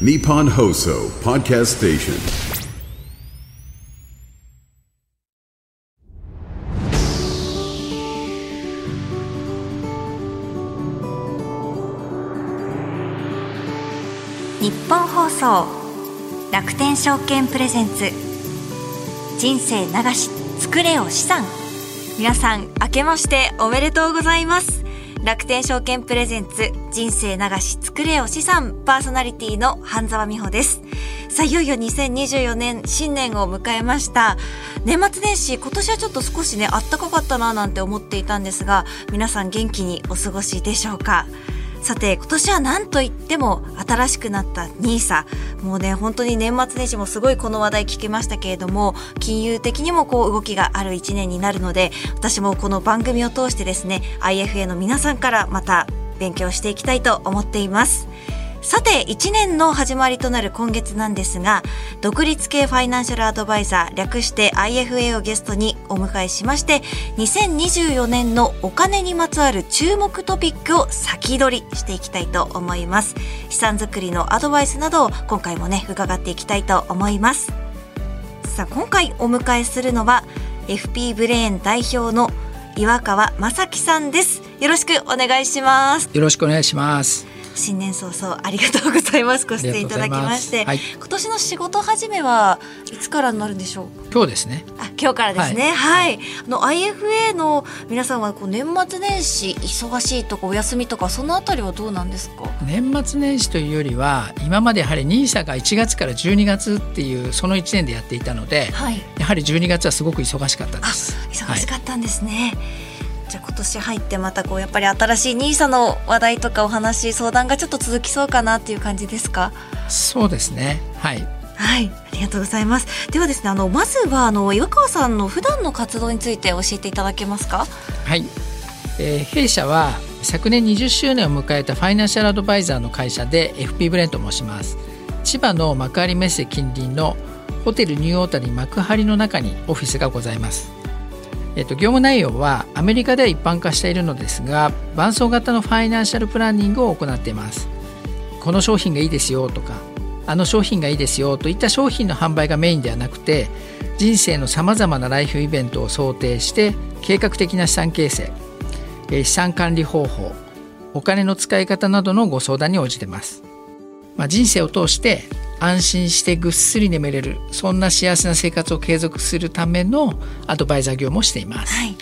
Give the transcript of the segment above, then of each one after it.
Nippon Hoso Podcast Station. 日本放送楽天証券プレゼンツ。人生流し作れよ資産。皆さん明けましておめでとうございます。楽天証券プレゼンツ人生流し作れよ資産パーソナリティの半沢美穂です。さあいよいよ2024年新年を迎えました。年末年始今年はちょっと少しねあったかかったななんて思っていたんですが皆さん元気にお過ごしでしょうか？さて今年は何と言っても新しくなった NISA もうね本当に年末年始もすごいこの話題聞きましたけれども金融的にもこう動きがある一年になるので私もこの番組を通してですね IFA の皆さんからまた勉強していきたいと思っています。さて1年の始まりとなる今月なんですが独立系ファイナンシャルアドバイザー略して IFA をゲストにお迎えしまして2024年のお金にまつわる注目トピックを先取りしていきたいと思います。資産作りのアドバイスなどを今回もね伺っていきたいと思います。さあ今回お迎えするのは FP ブレーン代表の岩川正樹さんです。よろしくお願いします。よろしくお願いします。新年早々ありがとうございます。ご出演いただきまして、はい、今年の仕事始めはいつからになるんでしょう？今日ですね。あ今日からですね。はい、はい、あの IFA の皆さんはこう年末年始忙しいとかお休みとかそのあたりはどうなんですか？年末年始というよりは今までやはり NISA が1月から12月っていうその1年でやっていたので、はい、やはり12月はすごく忙しかったです。忙しかったんですね、はいじゃあ今年入ってまたこうやっぱり新しい NISA の話題とかお話相談がちょっと続きそうかなっていう感じですか？そうですねはいはい、ありがとうございます。ではですね、あのまずはあの岩川さんの普段の活動について教えていただけますか？はい、えー、弊社は昨年20周年を迎えたファイナンシャルアドバイザーの会社で FP ブレンと申します。千葉の幕張メッセ近隣のホテルニューオータニ幕張の中にオフィスがございます。えっと、業務内容はアメリカでは一般化しているのですが伴走型のファイナンシャルプランニングを行っています。この商品がいいですよとかあの商品がいいですよといった商品の販売がメインではなくて人生のさまざまなライフイベントを想定して計画的な資産形成資産管理方法お金の使い方などのご相談に応じてます、まあ、人生を通して安心してぐっすり眠れるそんな幸せな生活を継続するためのアドバイザー業務をしています。はい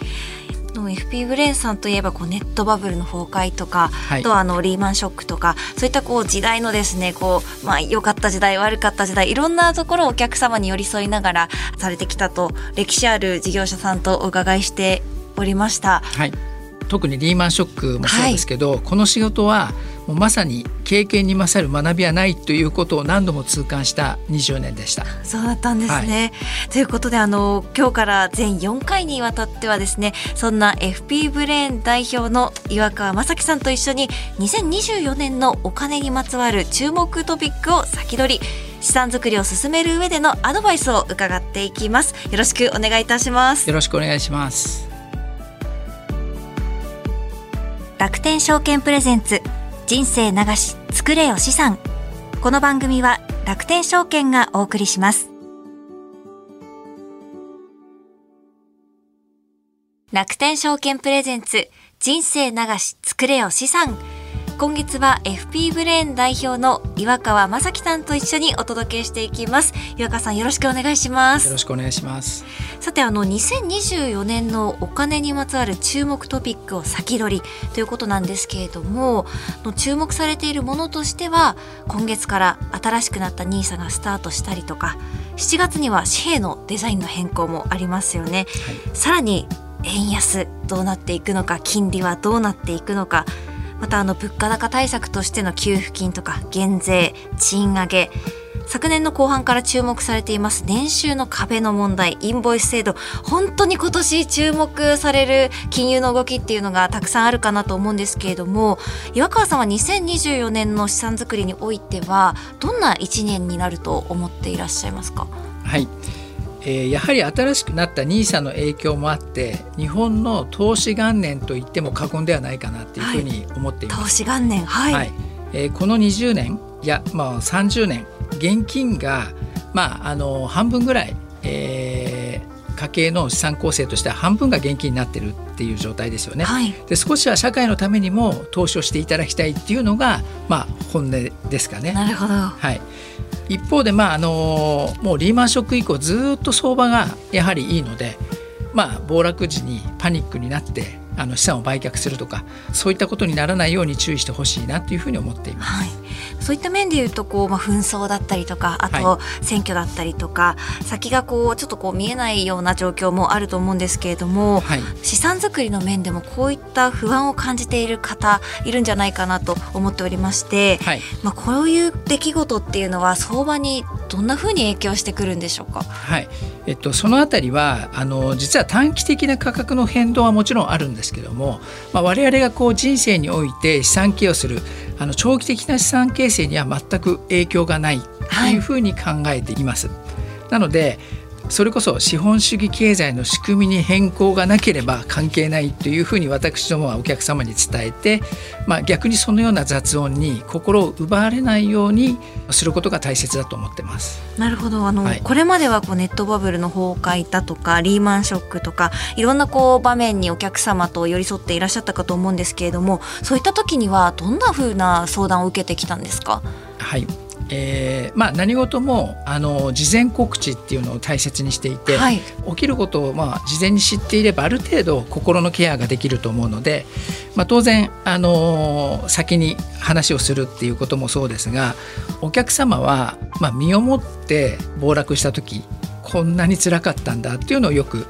の FP ブレーンさんといえばこうネットバブルの崩壊とか、はい、あとはあのリーマンショックとかそういったこう時代のですねこうまあ良かった時代悪かった時代いろんなところをお客様に寄り添いながらされてきたと歴史ある事業者さんとお伺いしておりました。はい特にリーマンショックもそうですけど、はい、この仕事はもうまさに経験に勝る学びはないということを何度も痛感した20年でした。そうだったんですね。はい、ということであの今日から全4回にわたってはですねそんな FP ブレーン代表の岩川正樹さんと一緒に2024年のお金にまつわる注目トピックを先取り資産作りを進める上でのアドバイスを伺っていきます。よろしくお願いいたします。よろしくお願いします。楽天証券プレゼンツ人生流し作れよ資産。この番組は楽天証券がお送りします。楽天証券プレゼンツ人生流し作れよ資産。今月は FP ブレーン代表の岩川正樹さんと一緒にお届けしていきます。岩川さんよろしくお願いします。よろしくお願いします。さてあの2024年のお金にまつわる注目トピックを先取りということなんですけれどもの注目されているものとしては今月から新しくなった NISA がスタートしたりとか7月には紙幣のデザインの変更もありますよね、はい、さらに円安どうなっていくのか金利はどうなっていくのかまたあの物価高対策としての給付金とか減税賃上げ昨年の後半から注目されています年収の壁の問題インボイス制度。本当に今年注目される金融の動きっていうのがたくさんあるかなと思うんですけれども岩川さんは2024年の資産作りにおいてはどんな1年になると思っていらっしゃいますか？はい。えー、やはり新しくなった NISA の影響もあって日本の投資元年と言っても過言ではないかなというふうに思っています。はい、投資元年はい、はい、えー、この20年いやまあ30年現金がまああの半分ぐらい、えー家計の資産構成としては半分が現金になってるっていう状態ですよね。はいで少しは社会のためにも投資をしていただきたいっていうのが、まあ、本音ですかね。なるほどはい、一方で、まああのもうリーマンショック以降ずっと相場がやはりいいので、まあ、暴落時にパニックになってあの資産を売却するとかそういったことにならないように注意してほしいなというふうに思っています。はい、そういった面で言うとこう、まあ、紛争だったりとかあとは選挙だったりとか、先がこうちょっとこう見えないような状況もあると思うんですけれども、はい。資産作りの面でもこういった不安を感じている方いるんじゃないかなと思っておりまして、はい。まあ、こういう出来事っていうのは相場にどんなふうに影響してくるんでしょうか？はい。えっと、そのあたりはあの実は短期的な価格の変動はもちろんあるんですけども、まあ、我々がこう人生において資産形をするあの長期的な資産形成には全く影響がないというふうに考えています。なのでそれこそ資本主義経済の仕組みに変更がなければ関係ないというふうに私どもはお客様に伝えて、まあ、逆にそのような雑音に心を奪われないようにすることが大切だと思ってます。なるほど。あの、はい。これまではこうネットバブルの崩壊だとかリーマンショックとかいろんなこう場面にお客様と寄り添っていらっしゃったかと思うんですけれどもそういった時にはどんなふうな相談を受けてきたんですか？はいえーまあ、何事もあの事前告知っていうのを大切にしていて、はい。起きることを、まあ、事前に知っていればある程度心のケアができると思うので、まあ、当然、あの先に話をするっていうこともそうですがお客様は、まあ、身をもって暴落した時こんなに辛かったんだっていうのをよく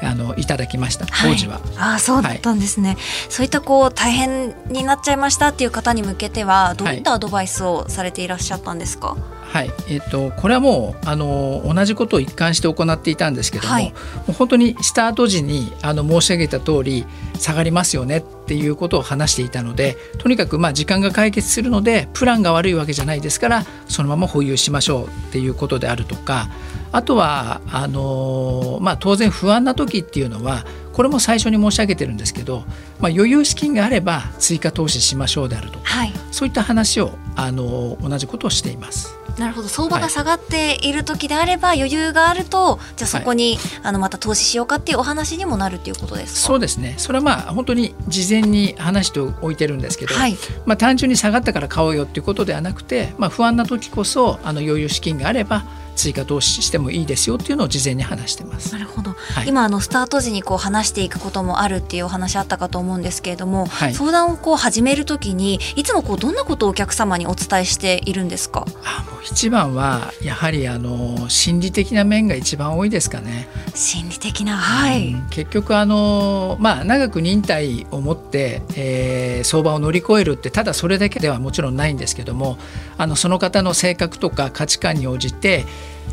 あのいただきました当時は。ああそうだったんですね、そういったこう大変になっちゃいましたっていう方に向けてはどういったアドバイスをされていらっしゃったんですか、はいえっとこれはもうあの同じことを一貫して行っていたんですけども,、はい。もう本当にスタート時にあの申し上げた通り下がりますよねっていうことを話していたのでとにかくまあ時間が解決するのでプランが悪いわけじゃないですからそのまま保有しましょうっていうことであるとかあとはあの、まあ、当然不安な時っていうのはこれも最初に申し上げてるんですけど、まあ、余裕資金があれば追加投資しましょうであるとかはい。そういった話をあの同じことをしています。なるほど。相場が下がっている時であれば余裕があると、じゃあそこに、あのまた投資しようかっていうお話にもなるっていうことですか？そうですね。それはまあ本当に事前に話しておいてるんですけど、はい。まあ、単純に下がったから買おうよっていうことではなくて、まあ、不安な時こそあの余裕資金があれば追加投資してもいいですよっていうのを事前に話してます。な。るほど、はい。今あのスタート時にこう話していくこともあるっていうお話あったかと思うんですけれども、はい。相談をこう始めるときにいつもこうどんなことをお客様にお伝えしているんですか？あもう一番はやはりあの心理的な面が一番多いですかね。心理的なはい、うん。結局あの、まあ、長く忍耐を持って、えー相場を乗り越えるってただそれだけではもちろんないんですけどもあのその方の性格とか価値観に応じて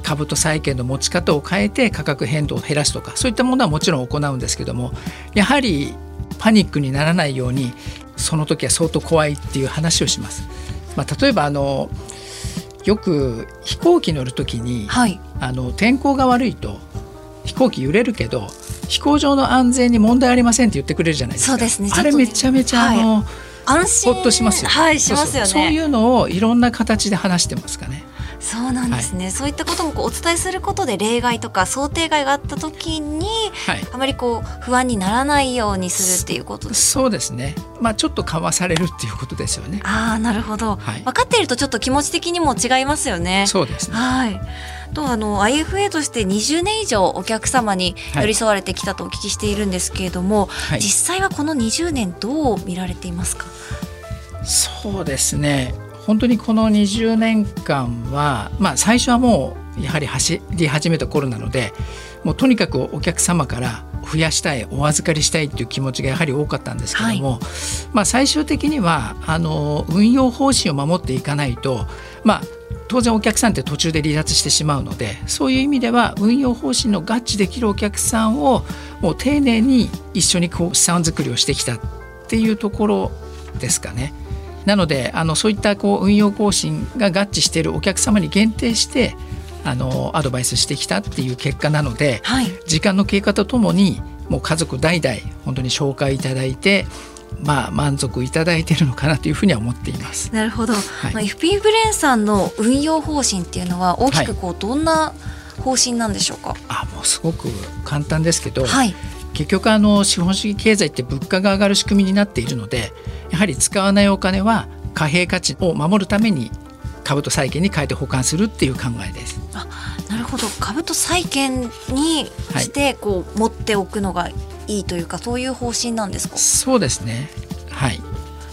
株と債券の持ち方を変えて価格変動を減らすとかそういったものはもちろん行うんですけどもやはりパニックにならないようにその時は相当怖いっていう話をします。まあ、例えばあのよく飛行機乗る時に、はいあの天候が悪いと飛行機揺れるけど飛行場の安全に問題ありませんって言ってくれるじゃないですか。そうですねあれめちゃめちゃあの、安心ほっとしますよ。はいしますよねそうそうそういうのをいろんな形で話してますかね。そうなんですね、そういったこともこうお伝えすることで例外とか想定外があった時にはい。あまりこう不安にならないようにするっていうことですそうですね。まあちょっとかわされるっていうことですよね。ああなるほど、はい分かっているとちょっと気持ち的にも違いますよねそうですね。はい。とあの IFA として20年以上お客様に寄り添われてきたとお聞きしているんですけれども、はい実際はこの20年どう見られていますか？そうですね。本当にこの20年間は、まあ、最初はもうやはり走り始めた頃なのでもうとにかくお客様から増やしたいお預かりしたいっていう気持ちがやはり多かったんですけども、まあ、最終的にはあの運用方針を守っていかないと、まあ、当然お客さんって途中で離脱してしまうのでそういう意味では運用方針の合致できるお客さんをもう丁寧に一緒にこう資産作りをしてきたっていうところですかね。なのであのそういったこう運用方針が合致しているお客様に限定してあのアドバイスしてきたっていう結果なのではい。時間の経過とともにもう家族代々本当に紹介いただいてまあ満足いただいているのかなというふうには思っています。なるほど。いまあ FP ブレンさんの運用方針っていうのは大きくこうどんな方針なんでしょうか？あもうすごく簡単ですけど、はい。結局あの資本主義経済って物価が上がる仕組みになっているのでやはり使わないお金は貨幣価値を守るために株と債券に変えて保管するっていう考えです。なるほど。株と債券にしてこう持っておくのがいいというかそういう方針なんですか？そうですねはい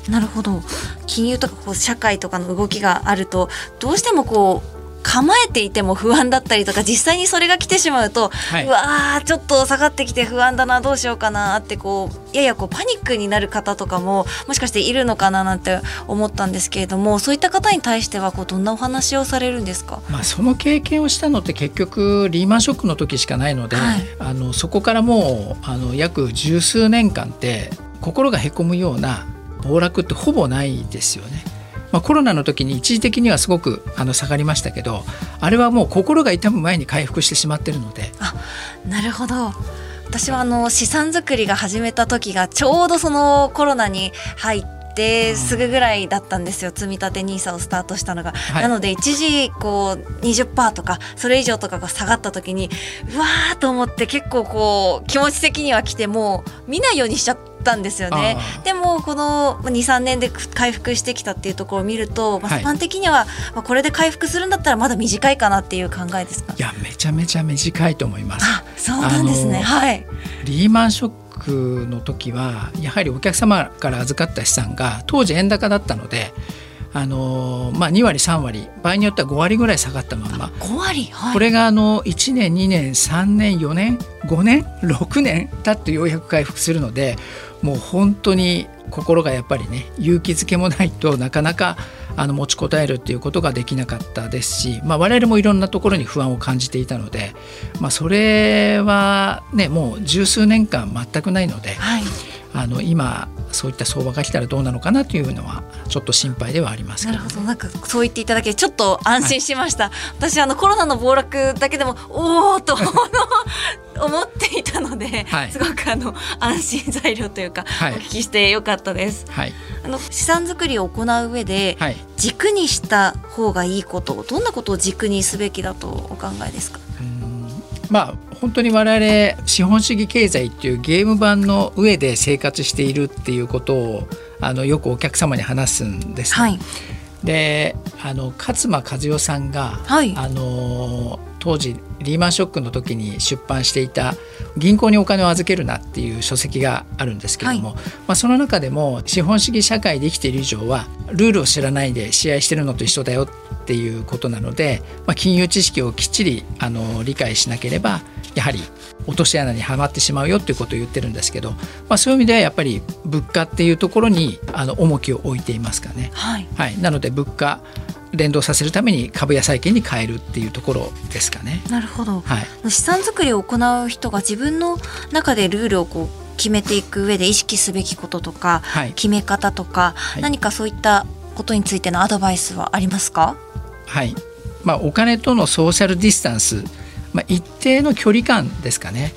なるほど。金融とかこう社会とかの動きがあるとどうしてもこう構えていても不安だったりとか実際にそれが来てしまうと、はい。うわーちょっと下がってきて不安だなどうしようかなってこうややこうパニックになる方とかももしかしているのかななんて思ったんですけれどもそういった方に対してはこうどんなお話をされるんですか？まあ、その経験をしたのって結局リーマンショックの時しかないので、はい。あのそこからもうあの約十数年間って心がへこむような暴落ってほぼないですよね。まあ、コロナの時に一時的にはすごくあの下がりましたけどあれはもう心が痛む前に回復してしまってるので。なるほど。私はあの資産作りが始めた時がちょうどそのコロナに入ってすぐぐらいだったんですよ、積み立て NISA をスタートしたのが、はい。なので一時こう20%とかそれ以上とかが下がった時にうわーと思って結構こう気持ち的には来てもう見ないようにしちゃったんですよね。でもこの23年で回復してきたっていうところを見ると、まあ、はい。一般的には、まあ、これで回復するんだったらまだ短いかなっていう考えですか？いやめちゃめちゃ短いと思います。あそうなんですねはいリーマンショックの時はやはりお客様から預かった資産が当時円高だったので、あのまあ、2割3割場合によっては5割ぐらい下がったまんま5割はいこれがあの1年2年3年4年5年6年経ってようやく回復するのでもう本当に心がやっぱりね勇気づけもないとなかなかあの持ちこたえるっていうことができなかったですし、まあ、我々もいろんなところに不安を感じていたので、まあ、それはねもう十数年間全くないのではい。あの今そういった相場が来たらどうなのかなというのはちょっと心配ではありますけど。なるほど。なんかそう言っていただけてちょっと安心しました、私あのコロナの暴落だけでもおおと 思っていたので、はい。すごくあの安心材料というか、はい。お聞きしてよかったです。はい、あの資産作りを行う上で、はい。軸にした方がいいことどんなことを軸にすべきだとお考えですか？うんまあ本当に我々資本主義経済っていうゲーム版の上で生活しているっていうことをあのよくお客様に話すんです、はい。であの勝間和代さんが、はい。あの当時リーマンショックの時に出版していた「銀行にお金を預けるな」っていう書籍があるんですけども、まあ、その中でも資本主義社会で生きている以上はルールを知らないで試合してるのと一緒だよっていうことなので、まあ、金融知識をきっちりあの理解しなければやはり落とし穴にはまってしまうよっていうことを言ってるんですけど、まあ、そういう意味ではやっぱり物価っていうところにあの重きを置いていますかね。はい。はい、なので物価連動させるために株や債券に変えるっていうところですかね。なるほど。はい、資産作りを行う人が自分の中でルールをこう決めていく上で意識すべきこととか、はい。決め方とか、い。何かそういったことについてのアドバイスはありますか？はい。まあ、お金とのソーシャルディスタンス、まあ、一定の距離感ですかね。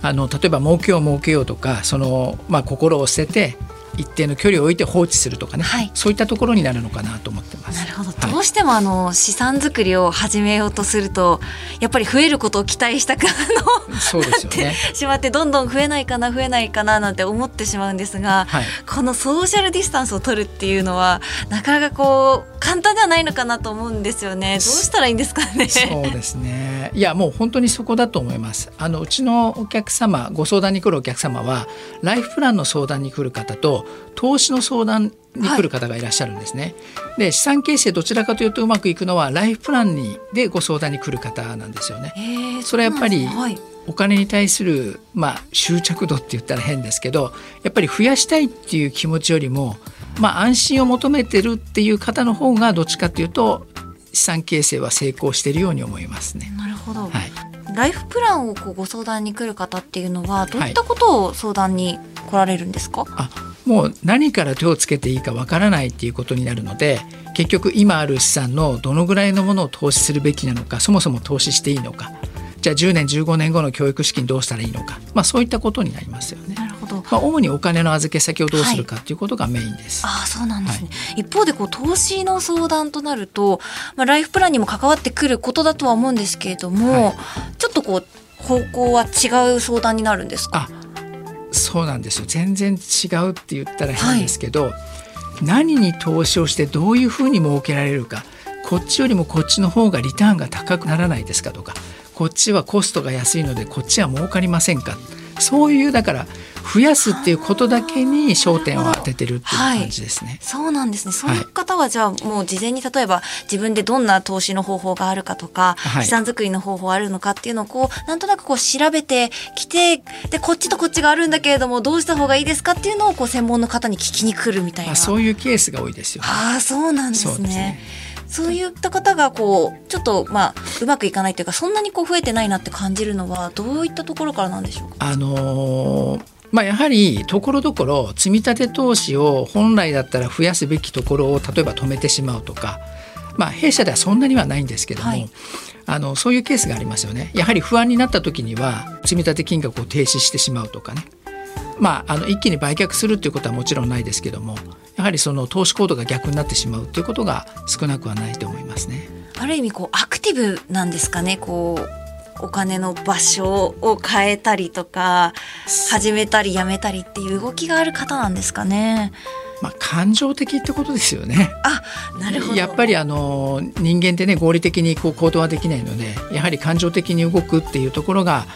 あの例えば儲けよう儲けようとかその、まあ、心を捨てて一定の距離を置いて放置するとかね、はいそういったところになるのかなと思ってます。なるほど、はいどうしてもあの資産作りを始めようとするとやっぱり増えることを期待したくあのそうですよね。しまってどんどん増えないかな増えないかななんて思ってしまうんですが、はいこのソーシャルディスタンスを取るっていうのはなかなかこう簡単ではないのかなと思うんですよねどうしたらいいんですかねそうですね。いやもう本当にそこだと思います。あのうちのお客様ご相談に来るお客様はライフプランの相談に来る方と投資の相談に来る方がいらっしゃるんですね。で資産形成どちらかというとうまくいくのはライフプランにでご相談に来る方なんですよね。それはやっぱりお金に対する、まあ、執着度って言ったら変ですけどやっぱり増やしたいっていう気持ちよりも、まあ、安心を求めてるっていう方の方がどっちかっていうと資産形成は成功しているように思いますね。なるほど、はい、ライフプランをこうご相談に来る方っていうのはどういったことを相談に来られるんですか、あもう何から手をつけていいかわからないっていうことになるので結局今ある資産のどのぐらいのものを投資するべきなのかそもそも投資していいのか。じゃあ10年15年後の教育資金どうしたらいいのか、まあ、そういったことになりますよね。なるほど。まあ、主にお金の預け先をどうするかということがメインです。ああそうなんですね、一方でこう投資の相談となると、まあ、ライフプランにも関わってくることだとは思うんですけれども、はい。ちょっとこう方向は違う相談になるんですか？あそうなんですよ。全然違うって言ったら変ですけど、何に投資をしてどういうふうに儲けられるかこっちよりもこっちの方がリターンが高くならないですかとかこっちはコストが安いのでこっちは儲かりませんかそういうだから増やすっていうことだけに焦点を当ててるっていう感じですね。そうなんですね。そういう方はじゃあもう事前に例えば自分でどんな投資の方法があるかとか、はい資産作りの方法あるのかっていうのをこうなんとなくこう調べてきてでこっちとこっちがあるんだけれどもどうした方がいいですかっていうのをこう専門の方に聞きに来るみたいな。まあ、そういうケースが多いですよね。ああそうなんですね。そういった方がこうちょっとまあうまくいかないというかそんなにこう増えてないなって感じるのはどういったところからなんでしょうか？あのーまあ、やはりところどころ積み立て投資を本来だったら増やすべきところを例えば止めてしまうとか、まあ、弊社ではそんなにはないんですけども、はいあのそういうケースがありますよね。やはり不安になった時には積み立て金額を停止してしまうとかね。まあ、あの一気に売却するということはもちろんないですけどもやはりその投資行動が逆になってしまうということが少なくはないと思いますね。ある意味こうアクティブなんですかねこうお金の場所を変えたりとか始めたりやめたりっていう動きがある方なんですかね。まあ、感情的ってことですよね。あなるほどやっぱりあの人間ってね合理的にこう行動はできないのでやはり感情的に動くっていうところが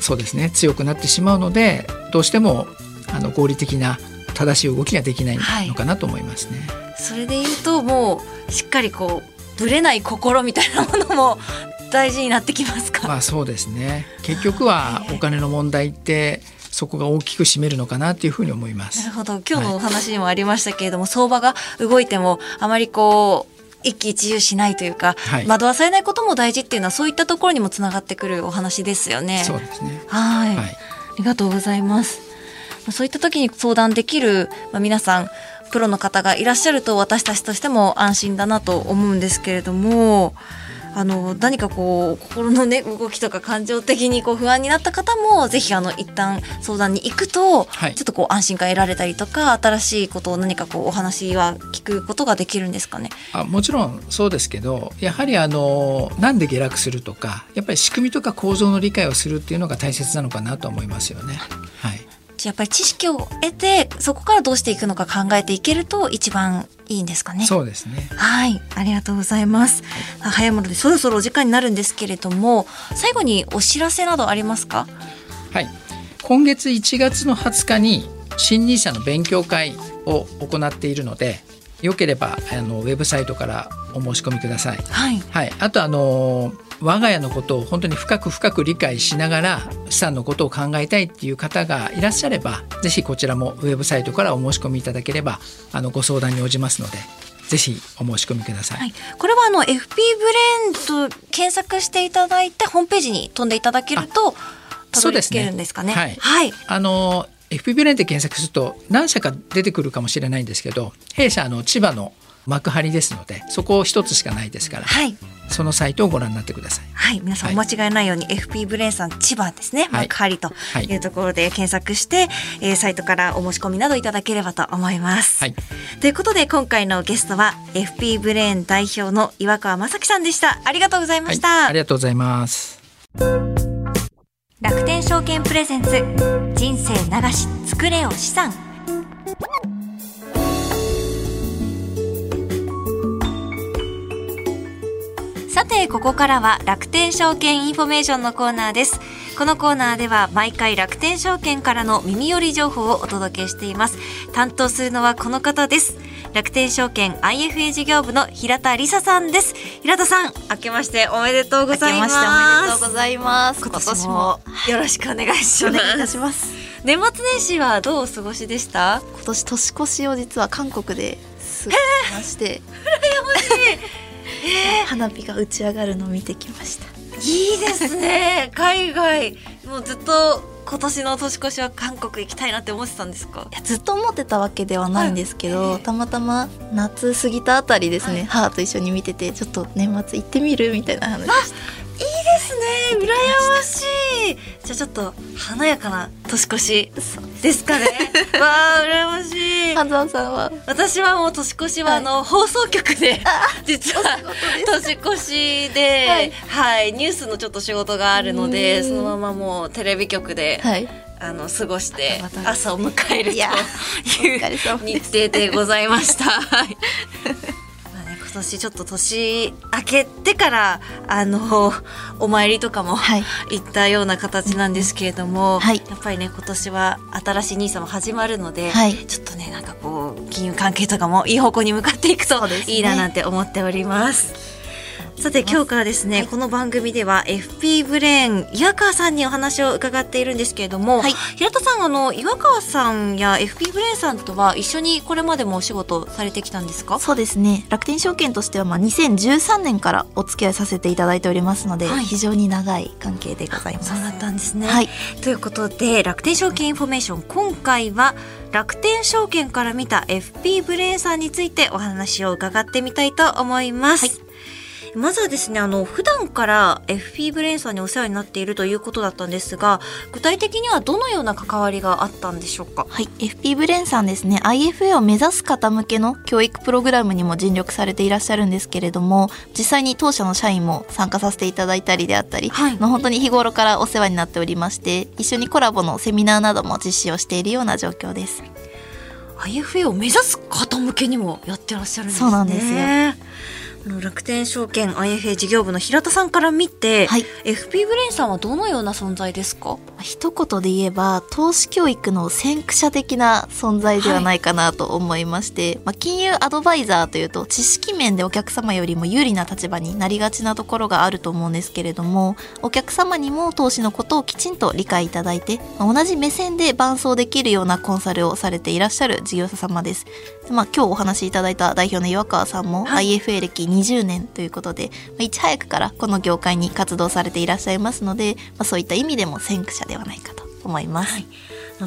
そうですね強くなってしまうのでどうしてもあの合理的な正しい動きができないのかなと思いますね。それで言うともうしっかりこうぶれない心みたいなものも大事になってきますか？まあそうですね結局はお金の問題ってそこが大きく占めるのかなっていうふうに思いますなる。ほど今日のお話にもありましたけれども、相場が動いてもあまりこう一喜一憂しないというか、はい惑わされないことも大事っていうのはそういったところにもつながってくるお話ですよね。そうですね。はいはいありがとうございます。そういった時に相談できる、まあ、皆さんプロの方がいらっしゃると私たちとしても安心だなと思うんですけれどもあの何かこう心のね動きとか感情的にこう不安になった方もぜひあの一旦相談に行くと、はいちょっとこう安心感得られたりとか新しいことを何かこうお話は聞くことができるんですかね？あもちろんそうですけどやはりあのなんで下落するとかやっぱり仕組みとか構造の理解をするっていうのが大切なのかなと思いますよね。はいやっぱり知識を得てそこからどうしていくのか考えていけると一番いいんですかね。そうですね。はい、ありがとうございます。早いものでそろそろお時間になるんですけれども、最後にお知らせなどありますか？はい、今月1月の20日に新 NISA の勉強会を行っているのでよければあのウェブサイトからお申し込みください。はい、はい、あとあの我が家のことを本当に深く深く理解しながら資産のことを考えたいっていう方がいらっしゃればぜひこちらもウェブサイトからお申し込みいただければあのご相談に応じますのでぜひお申し込みください。はい、これはあの FP ブレーンと検索していただいてホームページに飛んでいただけるとたどり着けるんですかね。そうですねはい、あの FP レンって検索すると何社か出てくるかもしれないんですけど弊社あの千葉の幕張ですのでそこ一つしかないですから、はい、そのサイトをご覧になってください。はい、皆さんお間違いないように FP ブレーンさん千葉ですね、はい幕張とはいいうところで検索して、えーサイトからお申し込みなどいただければと思います。はいということで今回のゲストは FP ブレーン代表の岩川正樹さんでした。ありがとうございまはい、した。ありがとうございます。楽天証券プレゼンツ人生長し作れよ資産さてここからは楽天証券インフォメーションのコーナーですこのコーナーでは毎回楽天証券からの耳寄り情報をお届けしています担当するのはこの方です楽天証券 IFA 事業部の平田理沙さんです平田さん明けましておめでとうございます明けましておめでとうございます。今年もよろしくお願いします。お願いいたします。年末年始はどうお過ごしでした？今年年越しを実は韓国で過ごしまして、花火が打ち上がるのを見てきました。いいですね。海外もうずっと今年の年越しは韓国行きたいなって思ってたんですか？いやずっと思ってたわけではないんですけど、はいたまたま夏過ぎたあたりですね、はい母と一緒に見ててちょっと年末行ってみるみたいな話ですね。羨ましい。じゃあちょっと華やかな年越しですかね。わあ羨ましい。半沢さんは？私はもう年越しはあの、放送局で 実は年越しで、ははい。いニュースのちょっと仕事があるのでうん。そのままもうテレビ局で、はい。あの過ごして朝を迎えるという日程でございました。今年ちょっと年明けてからあの お参りとかもはい。行ったような形なんですけれども、はい。やっぱりね今年は新しいニーサも始まるので、はい。ちょっとねなんかこう金融関係とかもいい方向に向かっていくとそうですね。いいななんて思っております。さて今日からですね、この番組では FP ブレーン岩川さんにお話を伺っているんですけれども、はい。平田さんあの岩川さんや FP ブレーンさんとは一緒にこれまでもお仕事されてきたんですか？そうですね。楽天証券としてはまあ2013年からお付き合いさせていただいておりますので、はい。非常に長い関係でございます。そうだったんですね。はい。ということで楽天証券インフォメーション今回は楽天証券から見た FP ブレーンさんについてお話を伺ってみたいと思います。まずはですね、あの、普段から FP ブレーンさんにお世話になっているということだったんですが、具体的にはどのような関わりがあったんでしょうか？はい、FP ブレーンさんですね。IFA を目指す方向けの教育プログラムにも尽力されていらっしゃるんですけれども実際に当社の社員も参加させていただいたりであったり、はい。まあ本当に日頃からお世話になっておりまして一緒にコラボのセミナーなども実施をしているような状況です。IFA を目指す方向けにもやってらっしゃるんですね。そうなんですよあの楽天証券 IFA 事業部の平田さんから見て、はい。FP ブレーンさんはどのような存在ですか？一言で言えば投資教育の先駆者的な存在ではないかなと思いまして、まあ、金融アドバイザーというと知識面でお客様よりも有利な立場になりがちなところがあると思うんですけれどもお客様にも投資のことをきちんと理解いただいて、まあ同じ目線で伴走できるようなコンサルをされていらっしゃる事業者様です。でまあ、今日お話しいただいた代表の岩川さんもはい。IFA 歴20年ということで、まあいち早くからこの業界に活動されていらっしゃいますので、まあ、そういった意味でも先駆者ではないかと思います。はい。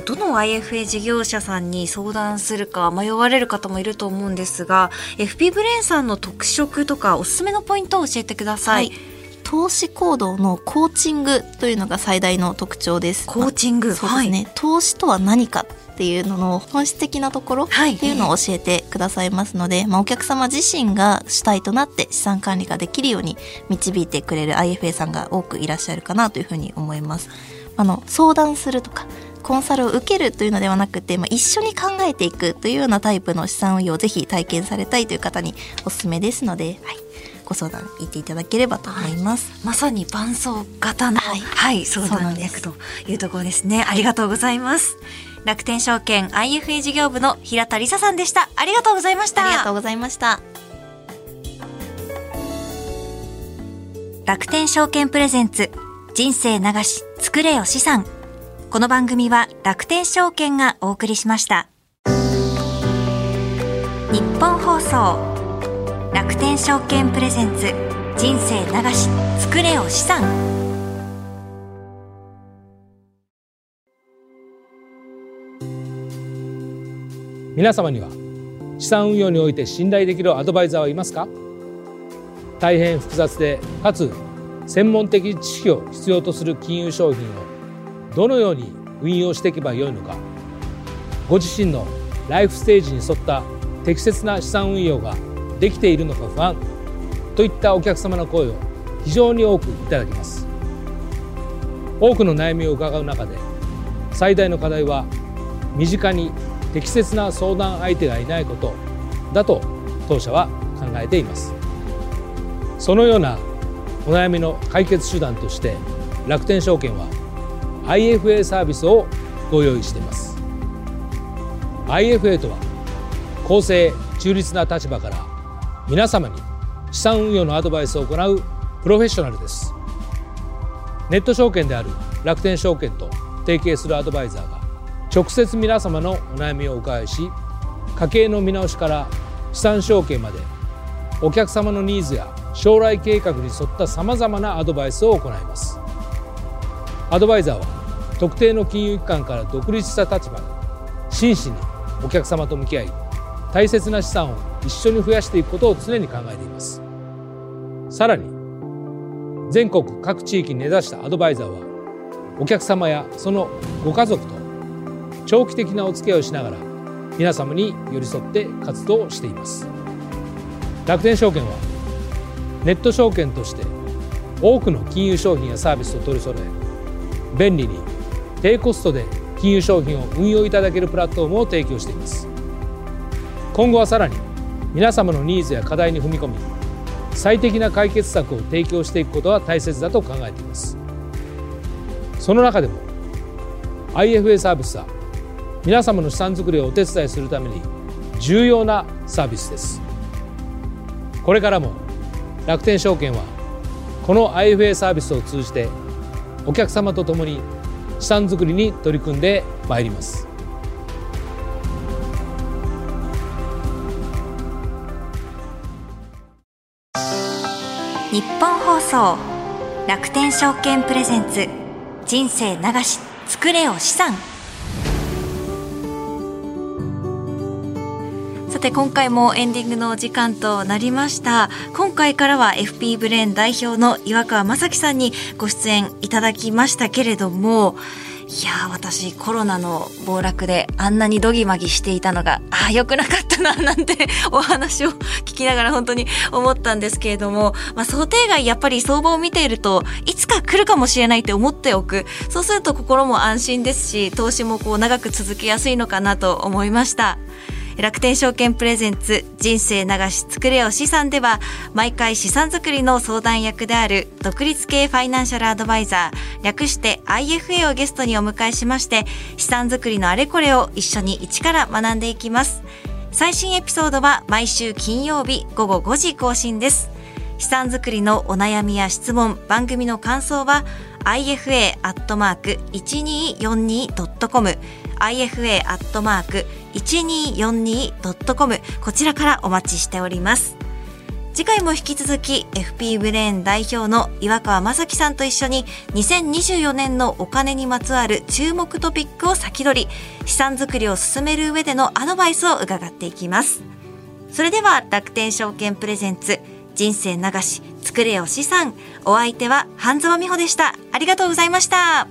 どの IFA 事業者さんに相談するか迷われる方もいると思うんですが FP ブレーンさんの特色とかおすすめのポイントを教えてください、はい。投資行動のコーチングというのが最大の特徴です。コーチング。まあそうですね、投資とは何かっていうのの本質的なところってはいいうのを教えてくださいますので、まあ、お客様自身が主体となって資産管理ができるように導いてくれる IFA さんが多くいらっしゃるかなというふうに思います。あの相談するとかコンサルを受けるというのではなくて、まあ、一緒に考えていくというようなタイプの資産運用をぜひ体験されたいという方におすすめですので、はい、ご相談いていただければと思います。まさに伴走型の、はいはい、相談役というところですね。ありがとうございます。楽天証券 IFA 事業部の平田理沙さんでした。ありがとうございました。ありがとうございました。楽天証券プレゼンツ人生流し作れよ資産この番組は楽天証券がお送りしました日本放送楽天証券プレゼンツ人生流し作れよ資産皆様には資産運用において信頼できるアドバイザーはいますか？大変複雑でかつ専門的知識を必要とする金融商品をどのように運用していけばよいのか？ご自身のライフステージに沿った適切な資産運用ができているのか不安といったお客様の声を非常に多くいただきます。多くの悩みを伺う中で最大の課題は身近に適切な相談相手がいないことだと当社は考えています。そのようなお悩みの解決手段として楽天証券は IFA サービスをご用意しています。IFA とは公正中立な立場から皆様に資産運用のアドバイスを行うプロフェッショナルです。ネット証券である楽天証券と提携するアドバイザーが直接皆様のお悩みをお伺いし家計の見直しから資産承継までお客様のニーズや将来計画に沿ったさまざまなアドバイスを行います。アドバイザーは特定の金融機関から独立した立場で真摯にお客様と向き合い大切な資産を一緒に増やしていくことを常に考えています。さらに全国各地域に根ざしたアドバイザーはお客様やそのご家族と長期的なお付き合いをしながら皆様に寄り添って活動しています。楽天証券はネット証券として多くの金融商品やサービスを取り揃え便利に低コストで金融商品を運用いただけるプラットフォームを提供しています。今後はさらに皆様のニーズや課題に踏み込み最適な解決策を提供していくことは大切だと考えています。その中でも IFA サービスは皆様の資産づくりをお手伝いするために重要なサービスです。これからも楽天証券はこの IFA サービスを通じてお客様と共に資産づくりに取り組んでまいります。日本放送楽天証券プレゼンツ人生流し作れよ資産。て今回もエンディングの時間となりました今回からは FP ブレーン代表の岩川正樹さんにご出演いただきましたけれどもいや私コロナの暴落であんなにドギマギしていたのがああ良くなかったななんて お話を聞きながら本当に思ったんですけれども、まあ、想定外やっぱり相場を見ているといつか来るかもしれないって思っておくそうすると心も安心ですし投資もこう長く続けやすいのかなと思いました。楽天証券プレゼンツ人生流し作れよ資産では毎回資産作りの相談役である独立系ファイナンシャルアドバイザー略して IFA をゲストにお迎えしまして資産作りのあれこれを一緒に一から学んでいきます。最新エピソードは毎週金曜日午後5時更新です。資産作りのお悩みや質問番組の感想は ifa.1242.com ifa.1242.com こちらからお待ちしております。次回も引き続き FP ブレーン代表の岩川正樹さんと一緒に2024年のお金にまつわる注目トピックを先取り資産作りを進める上でのアドバイスを伺っていきます。それでは楽天証券プレゼンツ人生流し作れよ資産。お相手は半沢美穂でした。ありがとうございました。